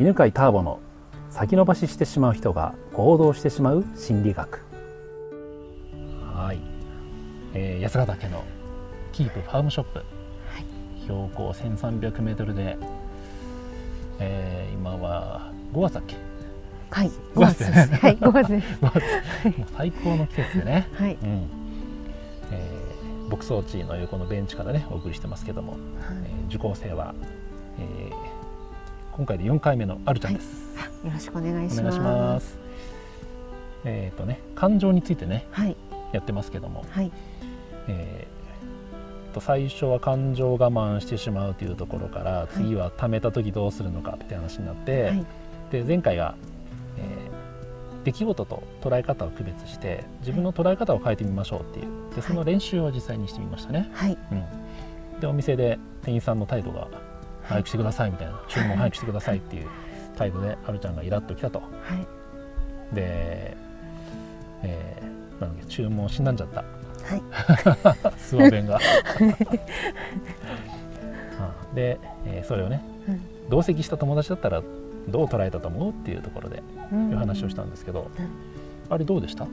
犬飼ターボの先延ばししてしまう人が行動してしまう心理学。はい、えー、安ヶ岳のキープファームショップ、はい、標高 1300m で、えー、今は5月だっけ？はい。5月です。はい5月です。最高の季節でね、はい。うん。えー、牧草地の横のベンチからねお送りしてますけども、はい。えー、受講生は、えー、今回で4回目のあるちゃんです、はい、よろしくお願いします。えっ、ー、とね感情についてね、はい、やってますけども、はい。えー、と最初は感情我慢してしまうというところから、はい、次は貯めた時どうするのかって話になって、はい、で前回が、えー、出来事と捉え方を区別して自分の捉え方を変えてみましょうっていう。でその練習を実際にしてみましたね。はい。うん、でお店で店員さんの態度が早くしてくださいみたいな注文早くしてくださいっていう態度であるちゃんがイラッときたと、はい、で、えー、なんだっけ注文死んだんじゃった、はい、スワ弁が。で、えー、それをね、うん、同席した友達だったらどう捉えたと思うっていうところでいう話をしたんですけど、うん、あれどうでした？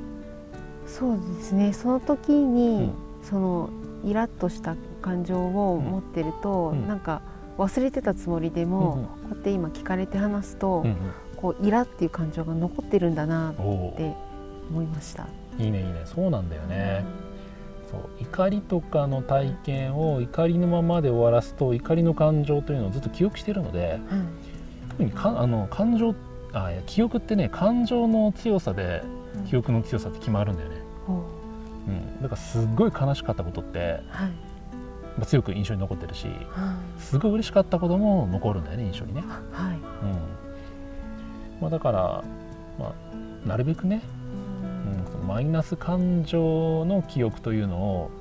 そうですね。その時に、うん、そのイラッとした感情を持ってると、うん、なんか忘れてたつもりでも、うんうん、こうやって今聞かれて話すと、うんうん、こうイラっていう感情が残ってるんだなって思いました。いいねいいね。そうなんだよね、うん、そう怒りとかの体験を怒りのままで終わらすと怒りの感情というのをずっと記憶しているので、うん、特にかあの感情あ記憶ってね感情の強さで記憶の強さって決まるんだよね、う。ん、だからすっごい悲しかったことって、はい。まあ、強く印象に残ってるし、すごい嬉しかったことも残るんだよね印象にね。はい。うん。まあ、だから、まあ、なるべくね、うん、マイナス感情の記憶というのを、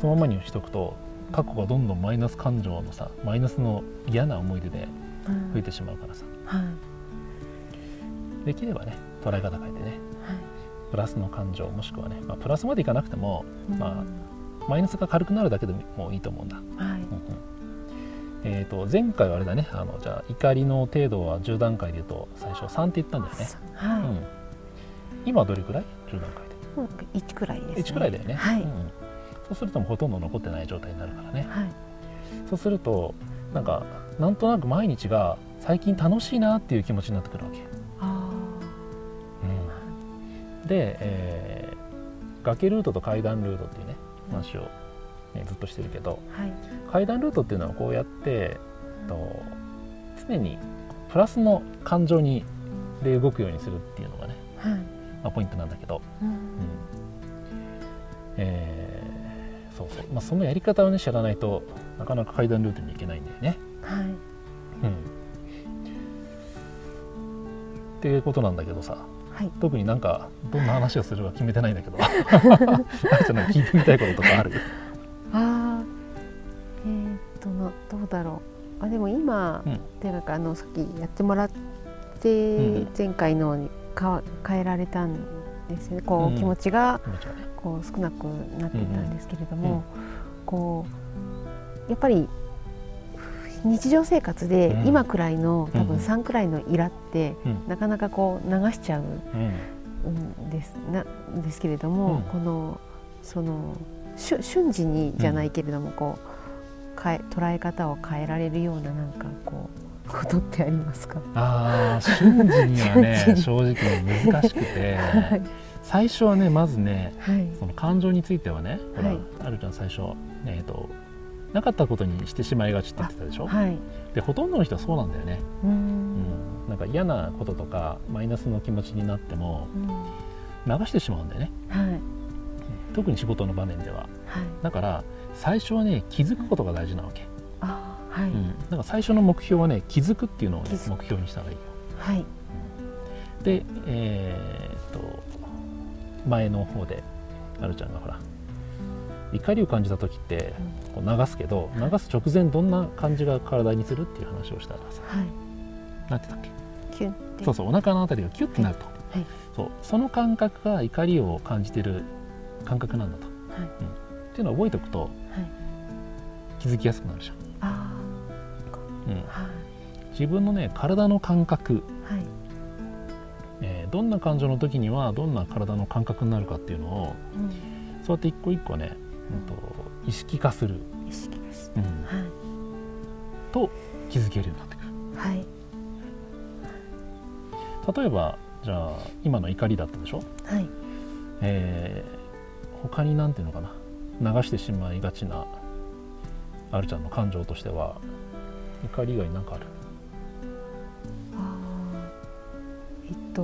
そのままにしとくと過去がどんどんマイナス感情のさマイナスの嫌な思い出で増えてしまうからさ、はい、できればね捉え方変えてね、はい、プラスの感情もしくはね、まあ、プラスまでいかなくても、まあマイナスが軽くなるだけでもいいと思うんだ。はい。えーと、前回はあれだね。あのじゃあ怒りの程度は10段階でいうと最初3って言ったんだよね、はい。うん、今どれくらい？10段階で。1くらいです、ね、1くらいだよね、はい。うん、そうするとほとんど残ってない状態になるからね、はい、そうするとなんかなんとなく毎日が最近楽しいなっていう気持ちになってくるわけ。あ、うん、で、えー、崖ルートと階段ルートっていうね話を、ね、ずっとしてるけど、はい、階段ルートっていうのはこうやってと常にプラスの感情にで動くようにするっていうのがね、はい。まあ、ポイントなんだけど、うん。うん。えー、そうそう、まあ、そのやり方をね知らないとなかなか階段ルートに行けないんだよね。はい。うん、っていうことなんだけどさ、はい、特になんかどんな話をするか決めてないんだけど。聞いてみたいこととかある？あえー、っとのどうだろう。あでも今、うん、ってなんかあのさっきやってもらって、うん、前回のにか変えられたんですよね。こう、うん、気持ちがこう少なくなっていたんですけれども、こうやっぱり日常生活で今くらいの、多分3くらいのイラって、なかなかこう流しちゃうんです。なですけれども、このその瞬時にじゃないけれども、こう変え捉え方を変えられるようななんかこうことってありますか？あ瞬時にはね 正直難しくて、はい、最初はねまずね、はい、その感情についてはねほら、はい、あるちゃん最初、ね、えっとなかったことにしてしまいがちって言ってたでしょ、はい、でほとんどの人はそうなんだよね。うん、なんか嫌なこととかマイナスの気持ちになっても流してしまうんだよね、はい、特に仕事の場面では、はい、だから最初はね気づくことが大事なわけ。あ、はい。うん、だから最初の目標はね気づくっていうのを、ね、目標にした方がいいよ、はい、でえー、っと前の方であるちゃんがほら怒りを感じた時ってこう流すけど、流す直前どんな感じが体にするっていう話をしたらさ、はい、なんて言ったっけ？キュンって。そうそうお腹のあたりがキュッてなると、はい、そう。その感覚が怒りを感じてる感覚なんだと、はい。うん、っていうのを覚えておくと、はい、気づきやすくなるじゃん。あうん。はい、自分のね体の感覚、はい。えーどんな感情の時にはどんな体の感覚になるかっていうのをうん。そうやって一個一個ね、うん、と意識化する、意識ですうん。はい。と気づけるようになってくる。はい。例えばじゃあ今の怒りだったでしょ、はい。えー他に何ていうのかな？流してしまいがちなあるちゃんの感情としては怒り以外に何かある？あーえっと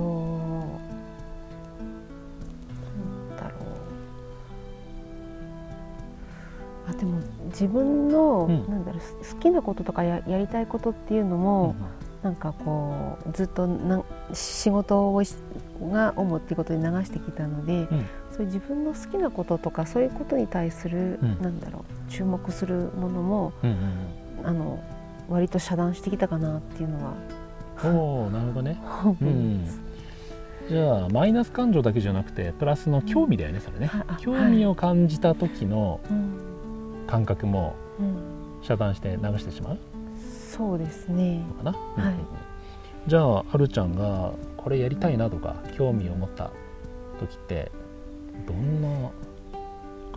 自分の、うん。なんだろうす好きなこととかややりたいことっていうのも、なんかこうずっとなん仕事をしが主っていうことで流してきたので、うん。そういう自分の好きなこととかそういうことに対する、うん。なんだろう注目するものもうんうんあの割と遮断してきたかなっていうのは。うんおおなるほどね。うん。じゃあマイナス感情だけじゃなくてプラスの興味だよねそれね。興味を感じた時のうん感覚もうん。遮断して流してしまう？そうですね。のかな、はい。じゃああるちゃんがこれやりたいなとか興味を持った時ってどんな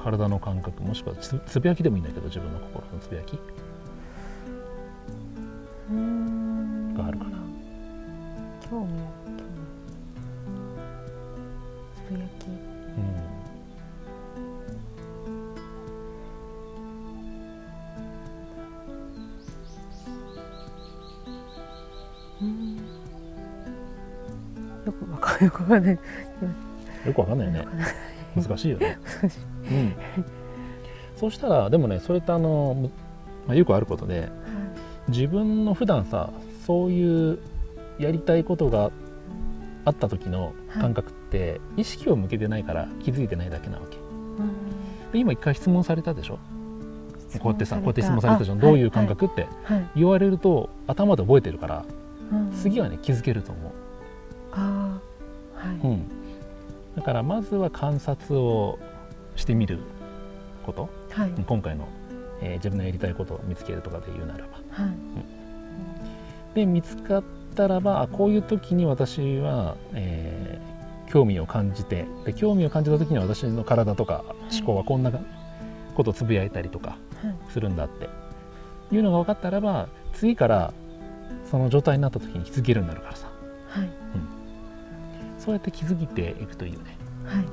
体の感覚もしくはつつぶやきでもいいんだけど自分の心のつぶやき？があるかな。興味よくわかんよくわかんない。よくわかんないよね。難しいよね。難しい。うん。そうしたらでもねそれってあの、むまあ、よくあることで自分の普段さそういうやりたいことがあった時の感覚って意識を向けてないから気づいてないだけなわけ。うん。で今一回質問されたでしょ？こうやってさこうやって質問されたじゃんあどういう感覚って言われると頭で覚えてるからうん。次はね気づけると思う、はい。うん、だからまずは観察をしてみること。はい。今回の、えー自分のやりたいことを見つけるとかで言うならば。はい。で見つかったらばあこういう時に私は、えー興味を感じてで興味を感じた時に私の体とか思考はこんなことをつぶやいたりとかはい。するんだって。いうのが分かったらば次からその状態になった時に気づけるようになるからさ。はいそうやって気づいていくといいよね。はい。なる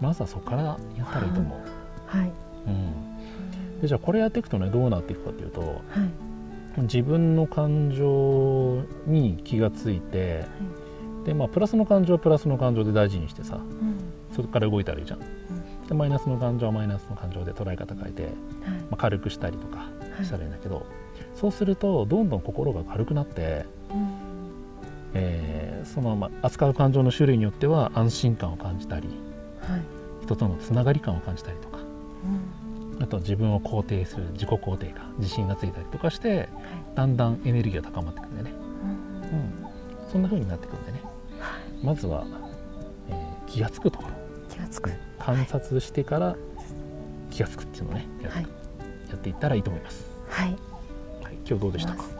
まずはそこからやったらいいと思う、ほどはい。うん、でじゃあこれやっていくとねどうなっていくかというとはい。自分の感情に気がついてでまあプラスの感情はプラスの感情で大事にしてさうん。そこから動いたらいいじゃん。ん。でマイナスの感情はマイナスの感情で捉え方変えて、はい。まあ、軽くしたりとかはい。したらいいんだけど、そうするとどんどん心が軽くなって、うんえーそのまま扱う感情の種類によっては安心感を感じたりはい。人とのつながり感を感じたりとかうん。あとは自分を肯定する自己肯定感自信がついたりとかしてはい。だんだんエネルギーが高まってくるんでね、うん。うん、そんな風になってくるんでね。まずは、えー気がつくところ。気がつく。観察してから気がつくっていうのをねや,、はい。やっていったらいいと思います、はい。はい、今日どうでしたか？あ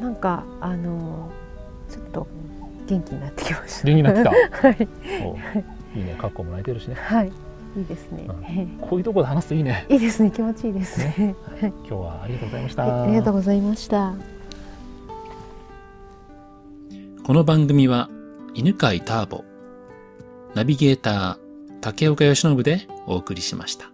なんかあのちょっと元気になってきました。元気になってきた？はい。いいね。カッコもらえてるしね。はい。いいですね、こういうところで話すといいね。いいですね。気持ちいいですね。今日はありがとうございました、はいありがとうございました。この番組は犬飼ターボ、ナビゲーター竹岡由伸でお送りしました。